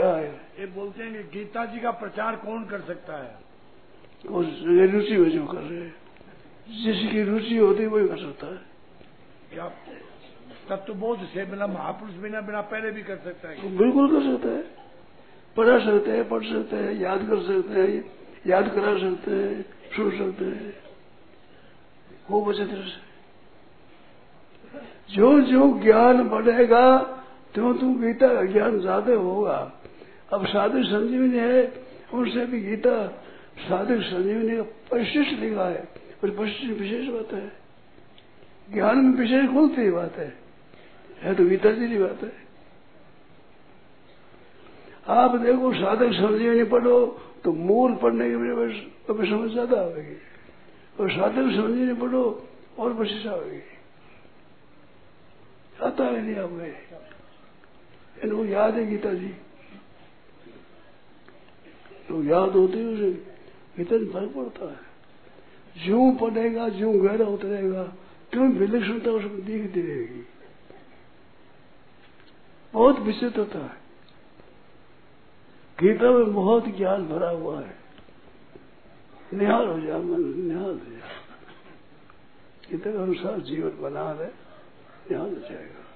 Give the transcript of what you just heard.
क्या है। ये बोलते हैं कि गीता जी का प्रचार कौन कर सकता है? रुचि में जो कर रहे हैं। जिसकी रुचि होती है वही कर सकता है। क्या तब तो बोध से बिना महापुरुष बिना बिना पहले भी कर सकता है? तो बिल्कुल कर सकते है। पढ़ा सकते हैं पढ़ सकते हैं याद कर सकते हैं याद करा सकते हैं सुन सकते हैं। वो बचत जो जो ज्ञान बढ़ेगा त्यों तुम गीता का ज्ञान ज़्यादा होगा। अब साधु संजीवनी है उनसे भी गीता साधु संजीवनी का परिशिष्ट लिखा है। और परिशिष्ट विशेष बात है। ज्ञान में विशेष खुलती ही बात है। है तो गीता जी की बात है। आप देखो साधक संजीवनी पढ़ो तो मूल पढ़ने की वजह कभी समझ ज़्यादा आएगी और साधक संजीवनी पढ़ो और बशिश आएगी आता है नहीं आप इनको याद है गीता जी। तो याद होती है उसे। जी फ़र्क पड़ता है। जो पढ़ेगा जो गहरा उतरेगा क्यों विलक्षणता उसमें दिखती रहेगी बहुत विचित होता है। गीता में बहुत ज्ञान भरा हुआ है। निहाल हो जा, मन निहाल हो जा। के अनुसार जीवन बना रहे, निहाल हो जाएगा।